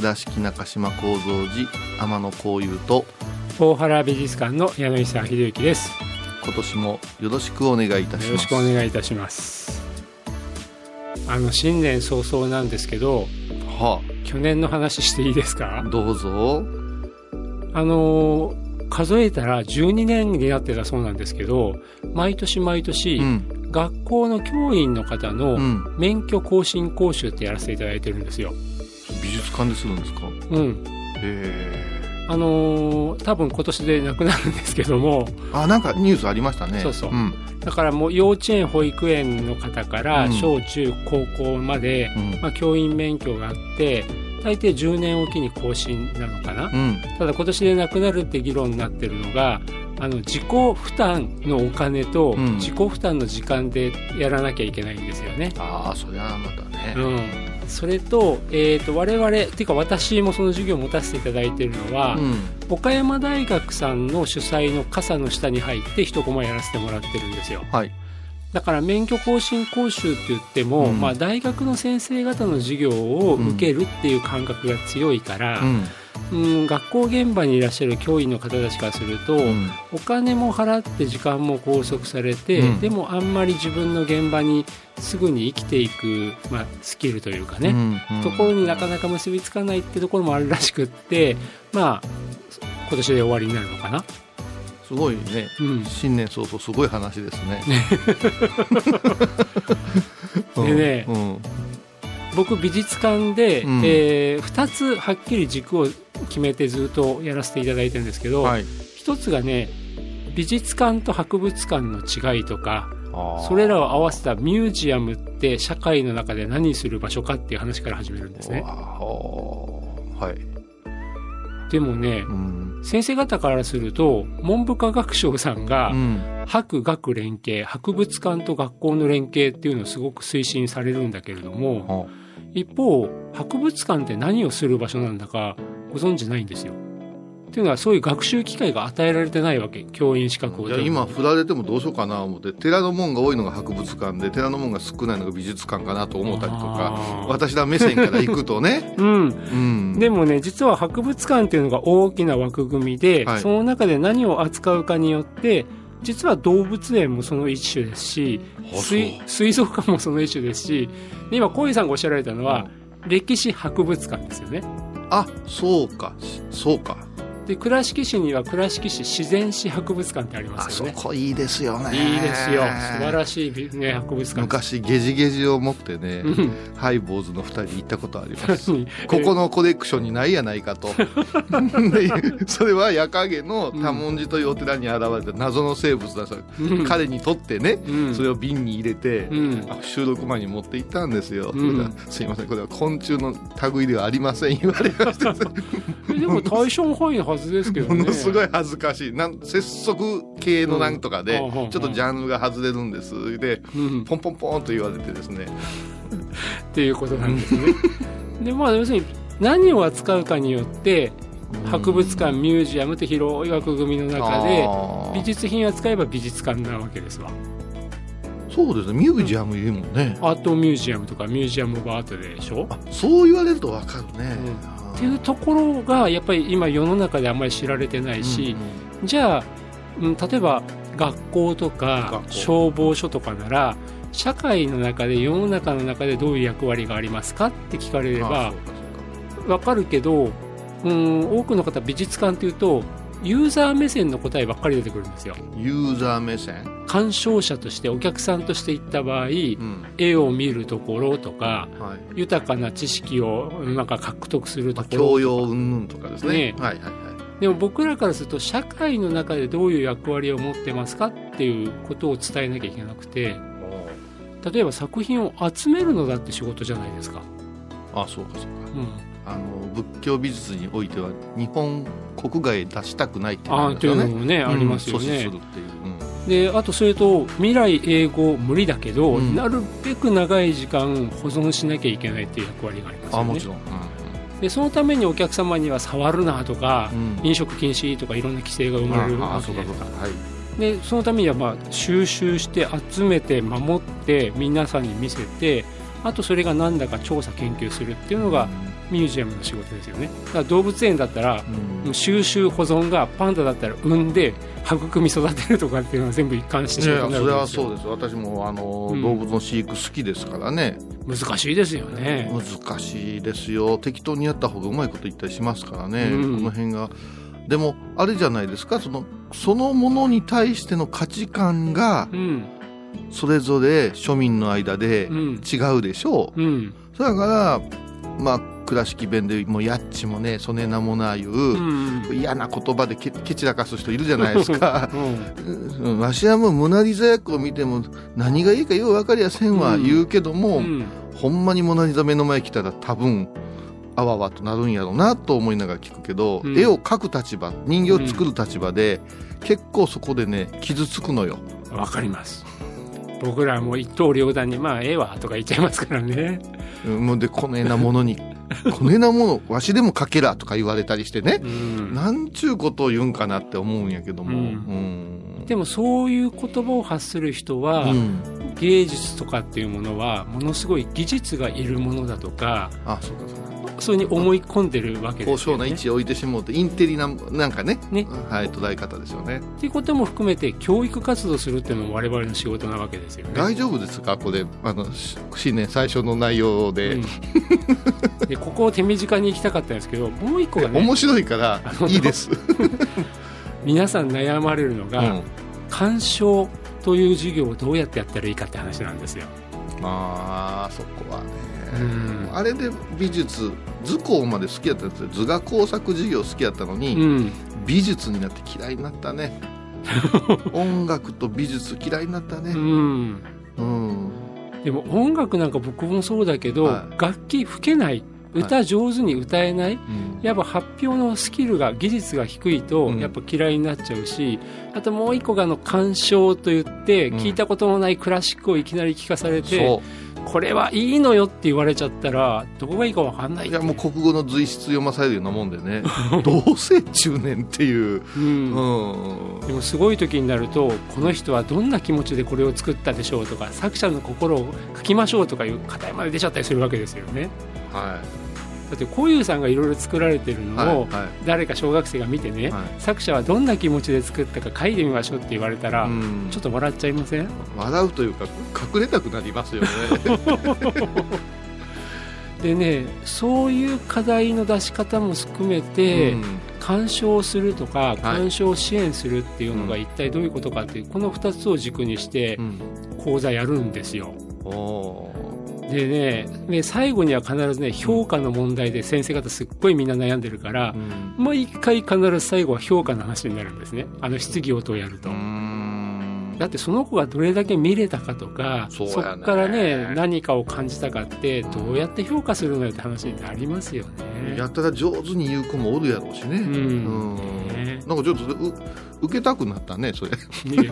倉敷中島幸三寺天野幸雄と大原美術館の柳沢秀幸です。今年もよろしくお願いいたします。よろしくお願いいたします。あの新年早々なんですけどは去年の話していいですか？あどうぞ。あの数えたら12年になってたそうなんですけど毎年毎年、うん。学校の教員の方のうん。免許更新講習ってやらせていただいてるんですよ。美術館でするんですか？うん。へあのー多分今年でなくなるんですけども、えあなんかニュースありましたね。そうそう。ん。だからもう幼稚園、保育園の方からうん。小中高校まで、うん。まあ、教員免許があって、大抵10年おきに更新なのかな。うん。ただ今年でなくなるって議論になってるのが、あの自己負担のお金とうん。自己負担の時間でやらなきゃいけないんですよね。ああそりゃまたね、うん、それと,、えー、と我々っていうか私もその授業を持たせていただいているのは、うん。岡山大学さんの主催の傘の下に入って一コマやらせてもらってるんですよ。はい。だから免許更新講習って言っても、うん。まあ、大学の先生方の授業を受けるっていう感覚が強いから、うんうん学校現場にいらっしゃる教員の方たちからすると、うん。お金も払って時間も拘束されて、うん。でもあんまり自分の現場にすぐに生きていく、まあ、スキルというかね、うんうん。ところになかなか結びつかないってところもあるらしくってまあ今年で終わりになるのかな、すごいね。うん、新年早々すごい話ですね。でねうん僕美術館で、うん。え2つはっきり軸を決めてずっとやらせていただいてるんですけど、はい。一つがね美術館と博物館の違いとかそれらを合わせたミュージアムって社会の中で何する場所かっていう話から始めるんですね。はい。でもねうん。先生方からすると文部科学省さんが、うん。博学連携博物館と学校の連携っていうのをすごく推進されるんだけれどもは一方博物館って何をする場所なんだかご存知ないんですよ。っていうのはそういう学習機会が与えられてないわけ。教員資格をいや今振られてもどうしようかな思って寺の門が多いのが博物館で寺の門が少ないのが美術館かなと思ったりとか私ら目線から行くとね。うん。うん。でもね実は博物館っていうのが大きな枠組みで、はい。その中で何を扱うかによって実は動物園もその一種ですし水水族館もその一種ですしで今小井さんがおっしゃられたのは、歴史博物館ですよねあそうかそうか。で倉敷市には倉敷市自然史博物館ってありまあそすよね。こいいですよね。いいですよ。素晴らしい、ね、博物館。昔ゲジゲジを持ってねうん。ハイボーズの二人行ったことあります。何？ここのコレクションにないやないかと。でそれは矢影の多文字というお寺に現れた謎の生物だそう、うん。彼にとってね、うん。それを瓶に入れて、うん。あ収録前に持って行ったんですよ、すいませんこれは昆虫の類ではありません言われました。えでも対象範囲のはずですけどね。ものすごい恥ずかしい。なん節足系のなんとかで、うんちょっとジャンルが外れるんです。でうん。ポンポンポンと言われてですね。っていうことなんですね。でまあ要するに何を扱うかによって博物館ミュージアムって広い枠組みの中で美術品を扱えば美術館なわけですわ。そうですね。ミュージアムいるもんね、アートミュージアムとかミュージアム・オブ・アートでしょ？あそう言われるとわかるね、うんっていうところがやっぱり今世の中であんまり知られてないし、じゃあ、うん、例えば学校とか消防署とかなら社会の中で世の中の中でどういう役割がありますかって聞かれればあそうかそうか。わかるけど、うん、多くの方美術館っていうとユーザー目線の答えばっかり出てくるんですよ。ユーザー目線、鑑賞者としてお客さんとして行った場合、うん。絵を見るところとかはい。豊かな知識をなんか獲得するまあ、ところ教養云々とかですね。ね。はいはいはい。でも僕らからすると社会の中でどういう役割を持ってますかっていうことを伝えなきゃいけなくて例えば作品を集めるのだって仕事じゃないですか、あそうかそうか。うん、あの仏教美術においては日本国外へ出したくないっていうああというありますよねのもね、ありますようん阻止ねするっていう、うんであとそれと未来英語無理だけど、うん。なるべく長い時間保存しなきゃいけないっていう役割がありますよね。あもちろん、でそのためにお客様には触るなとか、うん。飲食禁止とかいろんな規制が生まれるわけで。そうかそうか。はい。でそのためにはまあ収集して集めて守って皆さんに見せてあとそれがなんだか調査研究するっていうのがミュージアムの仕事ですよね。だから動物園だったらうん。収集保存がパンダだったら産んで育み育てるとかっていうのは全部一貫してい仕事になやいやそれはそうです。私もあの、うん。動物の飼育好きですからね。難しいですよね。難しいですよ。適当にやった方がうまいこと言ったりしますからね、うん。この辺が。でもあれじゃないですか。そのそのものに対しての価値観がうん。それぞれ庶民の間でうん。違うでしょう、だからまあ倉敷弁でもうやっちもねそねなもないう、うん。嫌な言葉でけけちらかす人いるじゃないですか。うん。うん。わしはもうモナ・リザ役を見ても何がいいかよう分かりやせんはうん。言うけども、うん。ほんまにモナ・リザ目の前来たら多分あわわとなるんやろうなと思いながら聞くけど、うん。絵を描く立場人形を作る立場で、結構そこでね傷つくのよ。わかります。僕らはもう一刀両断にまあええわとか言っちゃいますからね。うん。もうでこねえなものに こねえなものわしでも描けらとか言われたりしてね。う、ん。なんちゅうことを言うんかなって思うんやけども、うん。うん。でもそういう言葉を発する人は、うん。芸術とかっていうものはものすごい技術がいるものだとかあそうかそうかそういうふうに思い込んでるわけで高尚すよね。な位置へ置いてしもうてインテリななんかね。ね。はい、捉え方ですよね。っていうことも含めて教育活動するっていうのも我々の仕事なわけですよね。大丈夫ですか？これあのし新年最初の内容で、うん。でここを手短に行きたかったんですけどもう一個がね面白いからいいです、皆さん悩まれるのが、うん、鑑賞という授業をどうやってやったらいいかって話なんですよ。まあそこはね、うんあれで美術図工まで好きやったんですよ。図画工作授業好きやったのに、うん。美術になって嫌いになったね。音楽と美術嫌いになったうねん。うん、でも音楽なんか僕もそうだけど、はい。楽器吹けない。歌上手に歌えない、うん。やっぱ発表のスキルが技術が低いとうん。やっぱ嫌いになっちゃうし、あともう一個があの鑑賞といってうん。聞いたことのないクラシックをいきなり聞かされて、そこれはいいのよって言われちゃったらどこがいいか分かんない。ういやもう国語の随筆読まされるようなもんでね。どうせ中年っていう、うん。うん。でもすごい時になるとこの人はどんな気持ちでこれを作ったでしょうとか作者の心を書きましょうとかいう課題まで出ちゃったりするわけですよね。はだってこういうさんがいろいろ作られてるいのを、はいはい。誰か小学生が見てね、はい。作者はどんな気持ちで作ったか書いてみましょうって言われたら、うん。ちょっと笑っちゃいません？笑うというか隠れたくなりますよね。でねそういう課題の出し方も含めて、うん。鑑賞するとか鑑賞支援するっていうのが一体どういうことかっていうこの2つを軸にしてうん。講座やるんですよでねね最後には必ずね評価の問題で先生方すっごいみんな悩んでるからうん。毎回必ず最後は評価の話になるんですね。あの質疑応答をやると。だってその子がどれだけ見れたかとかそうやね。っからね何かを感じたかってどうやって評価するのよって話になりますよね。やったら上手に言う子もおるやろうしね、うん。うん。ねなんかちょっとう受けたくなったねそれ、ね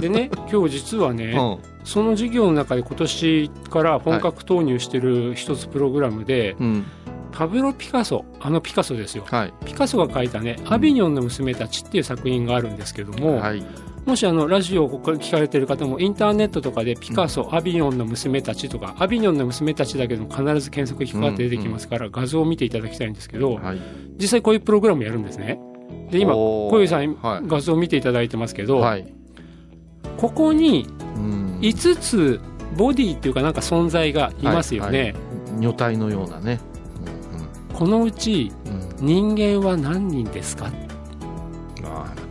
でね今日実はね、うん。その授業の中で今年から本格投入してる一つプログラムで、うん。パブロ・ピカソあのピカソですよ。はい。ピカソが描いたね「アビニョンの娘たち」っていう作品があるんですけども、はい。もしあのラジオを聞かれてる方もインターネットとかでピカソ、アビニョンの娘たちとかアビニョンの娘たちだけでも必ず検索引っかかって出てきますから、画像を見ていただきたいんですけど、はい。実際こういうプログラムやるんですねで今小遊さん、はい。画像を見ていただいてますけど、はい。ここにうん。5つボディっていうかなんか存在がいますよね、はいはい。女体のようなね、このうちうん。うん人間は何人ですか？あ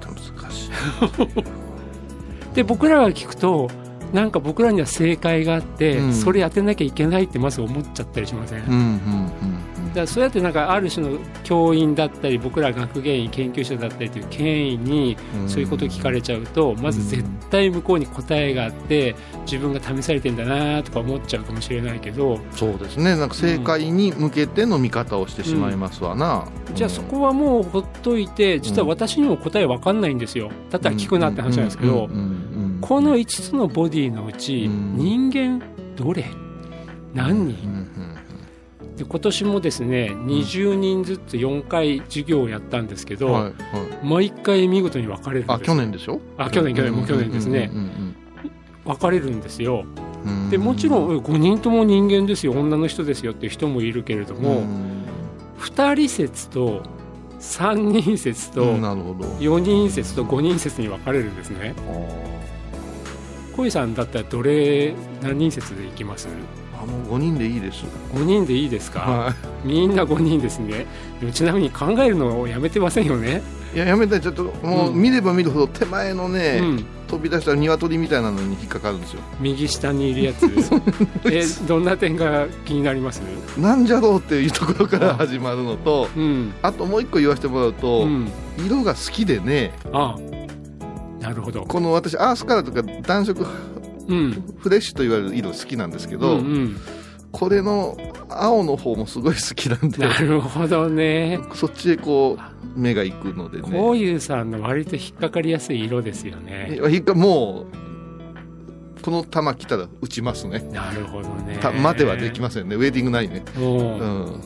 で僕らが聞くとなんか僕らには正解があって、うん。それ当てなきゃいけないってまず思っちゃったりしません、うんうんうんだそうやってなんかある種の教員だったり僕ら学芸員研究者だったりという権威にうん。そういうことを聞かれちゃうとまず絶対向こうに答えがあって自分が試されてんだなとか思っちゃうかもしれないけど。そうですね。なんか正解に向けての見方をしてしまいますわな、じゃあそこはもうほっといて実は私にも答えわかんないんですよ。だったら聞くなって話なんですけどうんうんうんうんこの5つのボディのうちうん。人間どれ？何うん人うんで今年もですね20人ずつ4回授業をやったんですけど、うんはいはい。毎回見事に分かれるんです。あ去年でしょ？あ去年去年もう去年ですね。分かれるんですよ。でもちろん5人とも人間ですよ。女の人ですよっていう人もいるけれども、ん。2人説と3人説とうんなるほど。4人説と5人説に分かれるんですね小井さんだったらどれ何人説でいきます？あもう5人でいいです。5人でいいですか、はみんな5人ですね。でもちなみに考えるのをやめてませんよね、いいややめたい。ちょっともううん。見れば見るほど手前のね、うん、飛び出した鶏みたいなのに引っかかるんですよ。右下にいるやつ。えどんな点が気になります？なんじゃろうっていうところから始まるのとうんあともう一個言わせてもらうと、うん色が好きでねあなるほど。この私アースカラーとか暖色うん。フレッシュと言われる色好きなんですけうど、んうん。これの青の方もすごい好きなんでなるほどね。そっちへこう目が行くのでね。こういうさんの割と引っかかりやすい色ですよね。もうこの球来たら打ちますね。なるほどね。た待てはできませんね。ウェディングないね。うん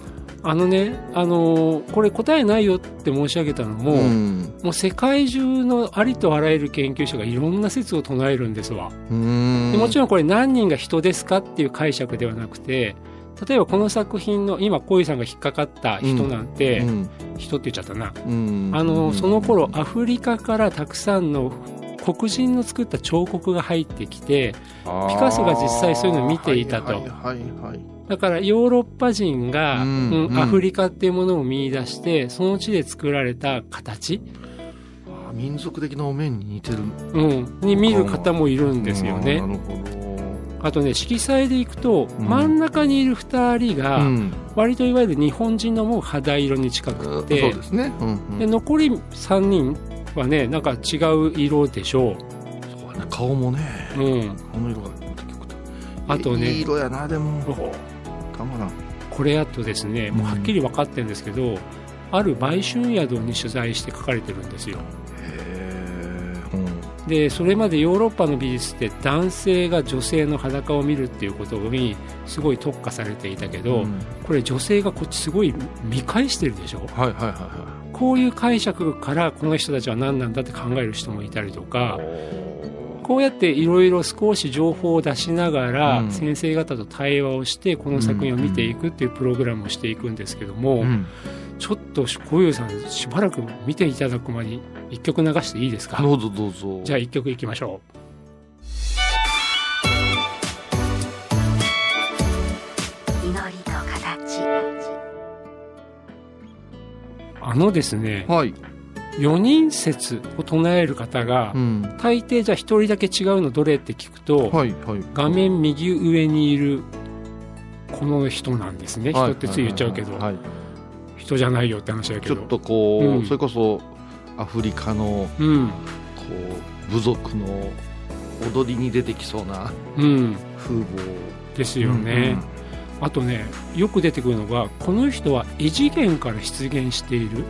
あのねあのーこれ答えないよって申し上げたのも、うん。もう世界中のありとあらゆる研究者がいろんな説を唱えるんですわ。うん。でもちろんこれ何人が人ですかっていう解釈ではなくて例えばこの作品の今小井さんが引っかかった人なんて、うん。人って言っちゃったな、うん。あのその頃アフリカからたくさんの黒人の作った彫刻が入ってきてピカソが実際そういうのを見ていたと。はいはいはいはいだからヨーロッパ人が、うん。うんうん。アフリカっていうものを見出してその地で作られた形、民族的なお面に似てる。んうん、に見る方もいるんですよね。なるほあとね色彩でいくと、うん。真ん中にいる2人どが、うん。割といわゆる日本人のもう肌色に近くそうてですね。うんうん。で残り3人はねなんか違う色でしょそうだね。顔もねう、うん、この色があとね。いい色やなでもこれあとですねもうはっきり分かってるんですけど、ある売春宿に取材して書かれてるんですよ。へえうん。でそれまでヨーロッパの美術って男性が女性の裸を見るっていうことにすごい特化されていたけど、うん。これ女性がこっちすごい見返してるでしょ？はいはいはいはこういう解釈からこの人たちは何なんだって考える人もいたりとかこうやっていろいろ少し情報を出しながらうん。先生方と対話をしてこの作品を見ていくっていうプログラムをしていくんですけども、いうん。ちょっと小遊さんしばらく見ていただく前に一曲流していいですか？どうぞどうぞ。じゃあ一曲いきましょ祈りと形。うあのですねはい4人説を唱える方がうん。大抵じゃあ1人だけ違うのどれって聞くとはいはい。画面右上にいるこの人なんですね。はい人ってつい言っちゃうけど。はい人じゃないよって話だけど。ちょっとこう、うん。それこそアフリカのうん。こう部族の踊りに出てきそうなうん。風貌。ですよね、あとねよく出てくるのがこの人は異次元から出現している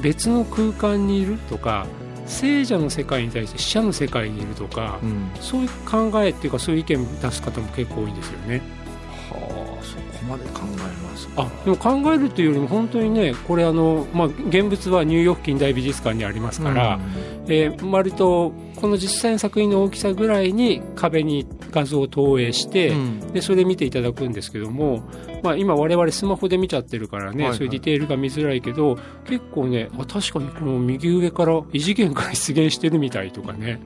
別の空間にいるとか聖者の世界に対して死者の世界にいるとか、うん、うんそういう考えっていうかそういう意見出す方も結構多いんですよねこまで考えます。かあでも考えるというよりも本当にねこれあの、まあ、現物はニューヨーク近代美術館にありますから、えー割とこの実際の作品の大きさぐらいに壁に画像を投影して、うん。でそれ見ていただくんですけども、まあ、今我々スマホで見ちゃってるからね、はいはい。そういうディテールが見づらいけど結構ねあ確かにこの右上から異次元から出現してるみたいとかね。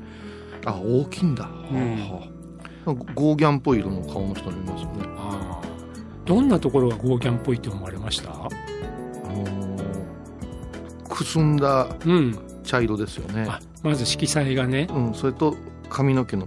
あ大きいんだ、うん。ゴーギャンっぽい色の顔の人もいますよね。あーどんなところがゴーギャンっぽいって思われました？あのーくすんだうん。茶色ですよね。あまず色彩がね。うん、それと髪の毛の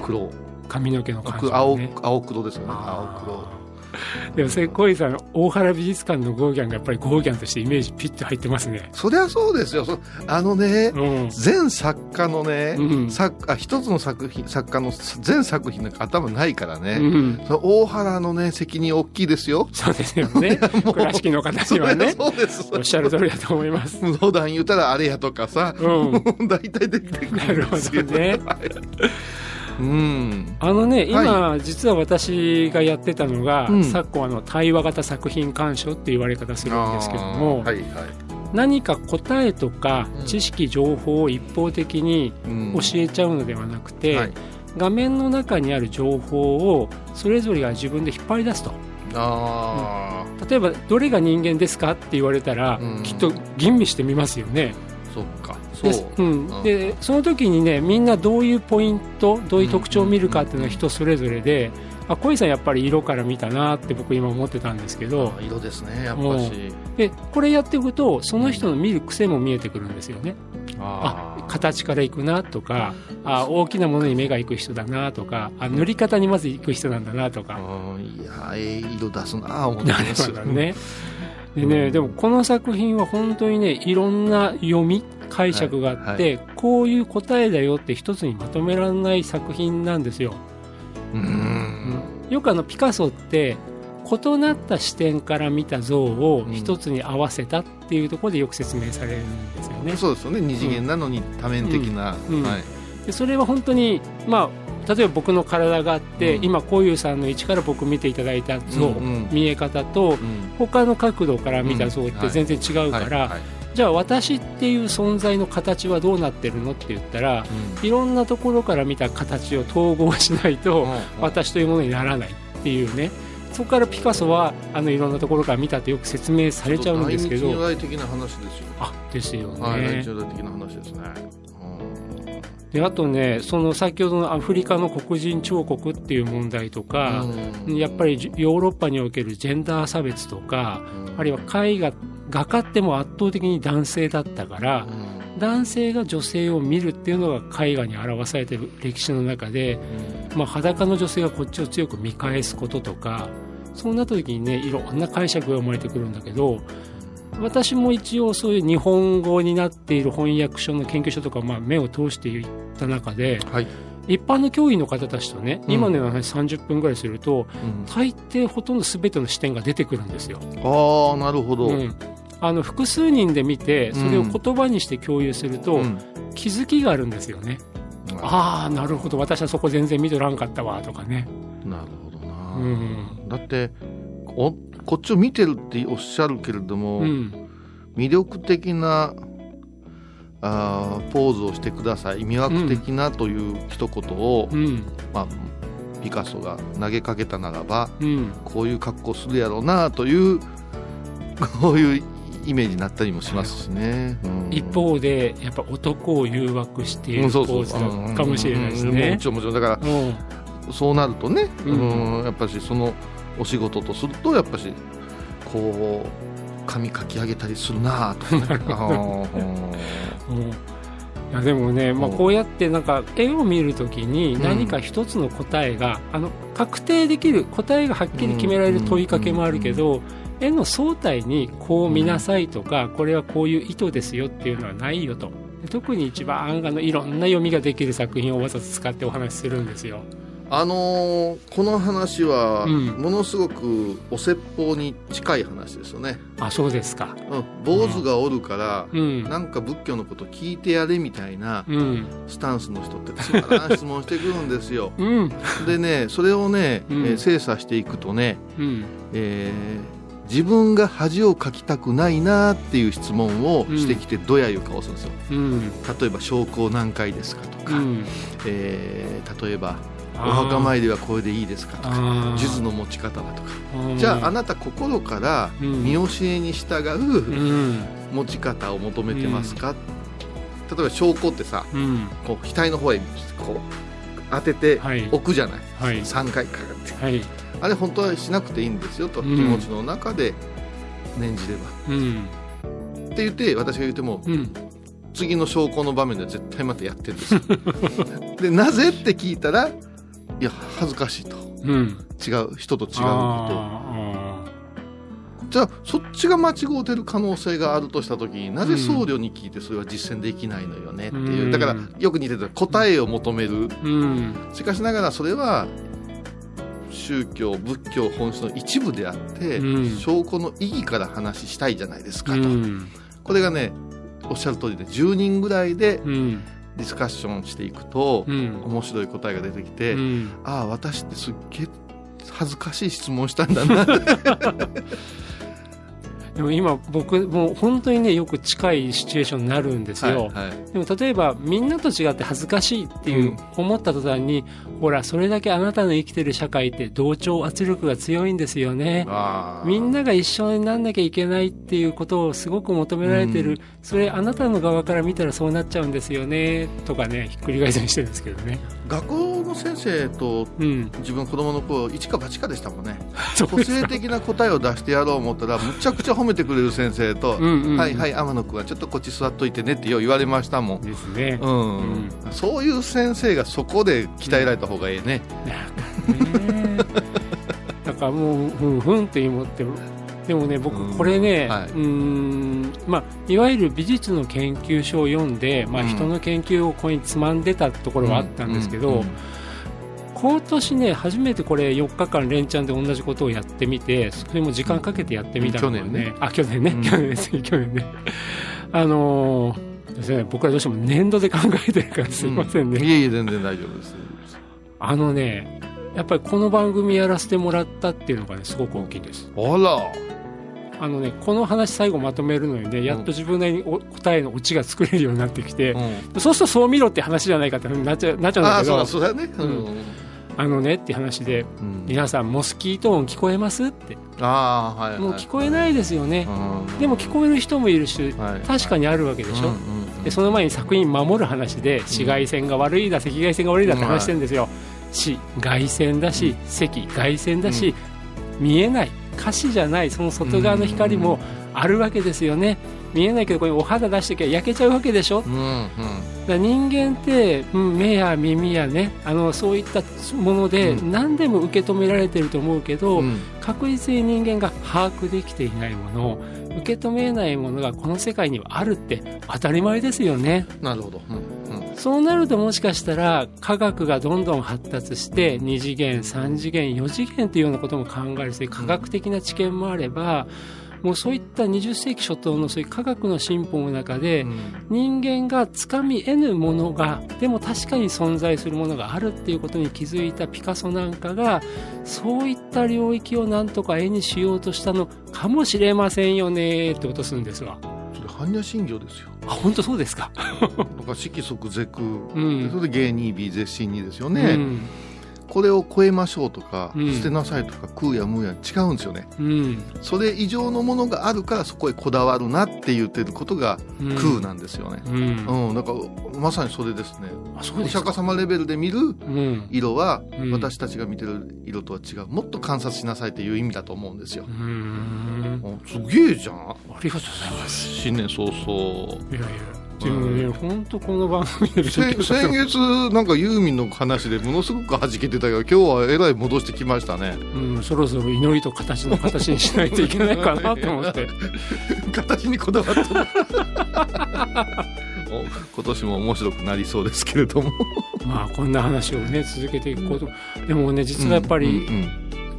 黒。髪の毛の感じが青ね青黒ですよね。青あ黒。ー でもそれ小井さん大原美術館のゴーギャンがやっぱりゴーギャンとしてイメージピッと入ってますね。そりゃそうですよ。そあのねうん。全作家のね、うん。作あ一つの作品作家の全作品なんか頭ないからね、うん。その大原のね責任大きいですよ。そうですよね。倉敷の方にはね。そうです。おっしゃる通りだと思います。普段言うたらあれやとかさ、うん。大体出てくるんですよ。どねうん。あのね今、は実は私がやってたのが、うん。昨今あの対話型作品鑑賞って言われ方するんですけども、はいはい、何か答えとかうん。知識情報を一方的にうん。教えちゃうのではなくて、はい。画面の中にある情報をそれぞれが自分で引っ張り出すと。あ例えばどれが人間ですかって言われたら、うん。きっと吟味してみますよね。あそっか。でそう。うん。うんでその時にねみんなどういうポイントどういう特徴を見るかっていうのは人それぞれで、あ小井さんやっぱり色から見たなって僕今思ってたんですけど。あ色ですねやっぱし。でこれやっていくとその人の見る癖も見えてくるんですよね。ああ形からいくなとかあ大きなものに目が行く人だなとかあ塗り方にまず行く人なんだなとか。うん。いやええ色出すなあ思ってます。ね。でね、でもこの作品は本当にねいろんな読み解釈があって、こういう答えだよって一つにまとめられない作品なんですよ。うん。よくあのピカソって異なった視点から見た像を一つに合わせたっていうところでよく説明されるんですよね。そうですよね。二次元なのに多面的な、それは本当にまあ例えば僕の体があって、うん。今こういうさんの位置から僕見ていただいた像、うんうん。見え方とうん。他の角度から見た像って全然違うから、じゃあ私っていう存在の形はどうなってるのって言ったらいろんなところから見た形を統合しないとうん。私というものにならないっていうね。そこからピカソはあのいろんなところから見たってよく説明されちゃうんですけど。来的な話ですよ。あですよはい大ね日如来的な話ですねであとねその先ほどのアフリカの黒人彫刻っていう問題とかうん。やっぱりヨーロッパにおけるジェンダー差別とかあるいは絵画画家っても圧倒的に男性だったからうん。男性が女性を見るっていうのが絵画に表されてる歴史の中で、まあ、裸の女性がこっちを強く見返すこととかそうなった時にねいろんな解釈が生まれてくるんだけど私も一応そういう日本語になっている翻訳書の研究書とか、まあ、目を通していった中ではい。一般の教員の方たちとね、うん。今のような話30分ぐらいするとうん。大抵ほとんど全ての視点が出てくるんですよ。ああなるほど、うん。あの複数人で見てそれを言葉にして共有すると、うん。気づきがあるんですよね。ああなるほど。私はそこ全然見とらんかったわとかね。なるほどな、うん。だっておこっちを見てるっておっしゃるけれども、うん。魅力的なあーポーズをしてください。魅惑的なという一言を、うん。まあ、ピカソが投げかけたならばうん。こういう格好するやろうなという こういうイメージになったりもしますしね、うん。一方でやっぱ男を誘惑しているポーズなのかもしれないですねち。ろんもちろん。だからうん。そうなるとね、ううんん、やっぱしそのお仕事とするとやっぱしこう髪かき上げたりするなとかね。あー。うん。いやでもね、まあ、うんこうやってなんか絵を見るときにうん。何か一つの答えが、あの確定できる答えがはっきり決められる問いかけもあるけど、絵の総体にこう見なさいとか、これはこういう意図ですよっていうのはないよと。で特に一番あのいろんな読みができる作品をわざと使ってお話しするんですよ。あのーこの話はうん。ものすごくお説法に近い話ですよね、あそうですか。うん、坊主がおるから、うん。なんか仏教のこと聞いてやれみたいなうん。スタンスの人ってつまらん質問してくるんですよ。うん。でねそれをね、うん。えー精査していくとね、うん。えー自分が恥をかきたくないなっていう質問をしてきてどやいう顔するんですよ、うん。例えば証拠何回ですかとか、うん。えー例えばお墓参りはこれでいいですかとかあー。数珠の持ち方だとか。うん。じゃああなた心からうん。見教えに従ううん。持ち方を求めてますか、例えば証拠ってさうん。こう額の方へこう当ててはい。置くじゃない、はい。3回かかって。はい。あれ本当はしなくていいんですよと、うん。気持ちの中で念じれば。うん。って言って私が言ってもうん。次の証拠の場面で絶対またやってるんですよ。でなぜ？って聞いたらいや恥ずかしいと。うん。違う人と違うことあじゃあそっちが間違うてる可能性があるとした時になぜ僧侶に聞いてそれは実践できないのよねっていう、うん。だからよく似てた答えを求める。ーうん。しかしながらそれは宗教仏教本質の一部であって、うん。証拠の意義から話したいじゃないですかと、うん。これがねおっしゃる通りで10人ぐらいでうんディスカッションしていくと、うん。面白い答えが出てきて、うん。ああ私ってすっげえ恥ずかしい質問したんだな でも今僕もう本当にねよく近いシチュエーションになるんですよ、はいはい。でも例えばみんなと違って恥ずかしいっていううん思った途端に、ほらそれだけあなたの生きてる社会って同調圧力が強いんですよね。みんなが一緒になんなきゃいけないっていうことをすごく求められてる、うん。それあなたの側から見たらそうなっちゃうんですよね。とかねひっくり返したりしてるんですけどね。学校の先生とうん。自分子供の頃一か八かでしたもん ね。個性的な答えを出してやろう思ったらむちゃくちゃ褒めてくれる先生と「うんうんうん。はいはい天野君はちょっとこっち座っといてね」ってよう言われましたもん、ですね、うん。うん。そういう先生がそこで鍛えられた方がいいね、ね。だからもうふんふんって思ってでもね僕うんこれね、はい。うーんまあいわゆる美術の研究書を読んで、まあ、うん。人の研究をここにつまんでたところはあったんですけど、うんうん今年ね初めてこれ4日間連チャンで同じことをやってみてそれも時間かけてやってみたのがね,、去年ね。あ去年ね、うん。去年ですね去年ね。あのーですね僕はどうしても年度で考えてるからすいませんね、いえいえ全然大丈夫です。あのねやっぱりこの番組やらせてもらったっていうのがねすごく大きいです。あら。あのねこの話最後まとめるのにねやっと自分なりにお答えのオチが作れるようになってきて、うんそうするとそう見ろって話じゃないかってなっちゃうなっちゃうんああだけどそうだそうだねうん、あのねって話でうん。皆さんモスキート音聞こえますって。ああはい、はい、もう聞こえないですよね、うん。でも聞こえる人もいるしはい。確かにあるわけでしょ、うんうんうんでその前に作品守る話で紫外線が悪いだ赤外線が悪いだって話してるんですよ、紫外線だし赤外線だし、見えない。可視じゃないその外側の光もあるわけですよね見えないけどこれお肌出してきゃ焼けちゃうわけでしょ？うんうん。だ人間って、うん目や耳やねあのそういったものでうん。何でも受け止められてると思うけど、うん。確実に人間が把握できていないもの受け止めないものがこの世界にはあるって当たり前ですよね。なるほど、うんうん。そうなるともしかしたら科学がどんどん発達して2次元3次元4次元というようなことも考えるし科学的な知見もあればもうそういった20世紀初頭のそういう科学の進歩の中で、人間がつかみ得ぬものがでも確かに存在するものがあるっていうことに気づいたピカソなんかがそういった領域をなんとか絵にしようとしたのかもしれませんよねって落とすんですわ。それ般若心経ですよ。あ本当そうですか、だから色即是空、うん。それで芸に美絶心にですようね、んこれを超えましょうとか、うん。捨てなさいとか空や無や違うんですよね。うん。それ以上のものがあるからそこへこだわるなって言ってることがうん。空なんですよね。うん。うん、だからまさにそれですね。あそうおですか。釈迦様レベルで見るうん。色はうん。私たちが見てる色とは違う。もっと観察しなさいという意味だと思うんですよ。う、ん。おすげえじゃん。ありがとうございます。新年早々。いやいやでもね本当この番組で先先月なんかユーミンの話でものすごく弾けてたけど今日はえらい戻してきましたね。うん、そろそろ祈りと形の形にしないといけないかなと思って。形にこだわってる お今年も面白くなりそうですけれども。まあこんな話をね続けていくこと。でもね実はやっぱり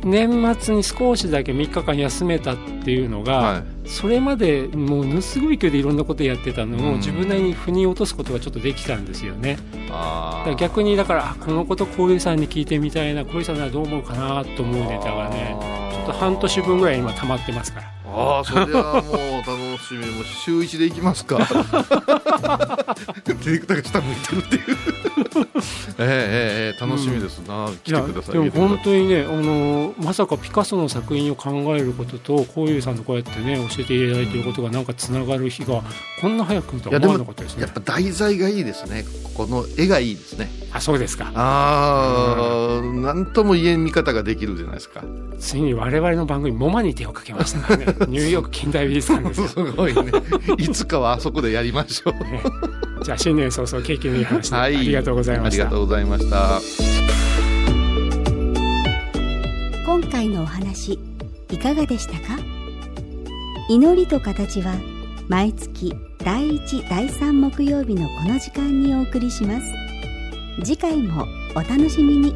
年末に少しだけ3日間休めたっていうのが、はいそれまでもうものすごい勢いでいろんなことやってたのをうん自分なりに腑に落とすことがちょっとできたんですよね。あーだから逆にだからあこのこと小遊さんに聞いてみたいな小遊さんならどう思うかなと思うネタがねちょっと半年分ぐらい今溜まってますから。ああそれはもう楽しみもう週一で行きますか。ディレクターが下向いてるっていう。ええええええ楽しみですな、来てください。でも本当にね、あのまさかピカソの作品を考えることとこういうさんとこうやってね教えていただいていることがなんかつながる日がこんな早く来るとは思わなかったですね。やっぱ題材がいいですね。この絵がいいですね。あそうですか。ああなんとも言えん見方ができるじゃないですか。ついに我々の番組モマに手をかけましたからね。ニューヨーク近代美術館ですよごいね。いつかはあそこでやりましょう。ね。じゃあ新年早々景気のいい話で、はい。ありがとうございました。ありがとうございました。今回のお話いかがでしたか？祈りと形は毎月第1第3木曜日のこの時間にお送りします。次回もお楽しみに